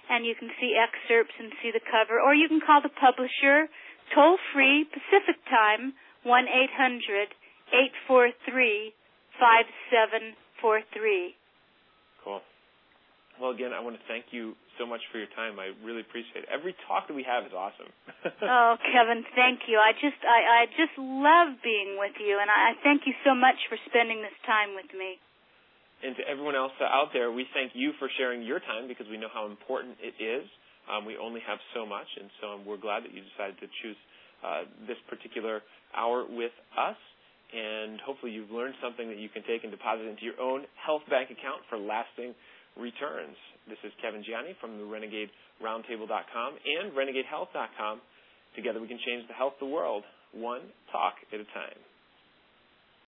and you can see excerpts and see the cover. Or you can call the publisher, toll free, Pacific Time, 1 800 843 5743. Cool. Well, again, I want to thank you so much for your time. I really appreciate it. Every talk that we have is awesome. [LAUGHS] oh, Kevin, thank you. I just, I, I just love being with you, and I thank you so much for spending this time with me. And to everyone else out there, we thank you for sharing your time because we know how important it is. Um, we only have so much, and so we're glad that you decided to choose uh, this particular hour with us and hopefully you've learned something that you can take and deposit into your own health bank account for lasting returns. This is Kevin Gianni from the Renegade Roundtable.com and RenegadeHealth.com. Together we can change the health of the world, one talk at a time.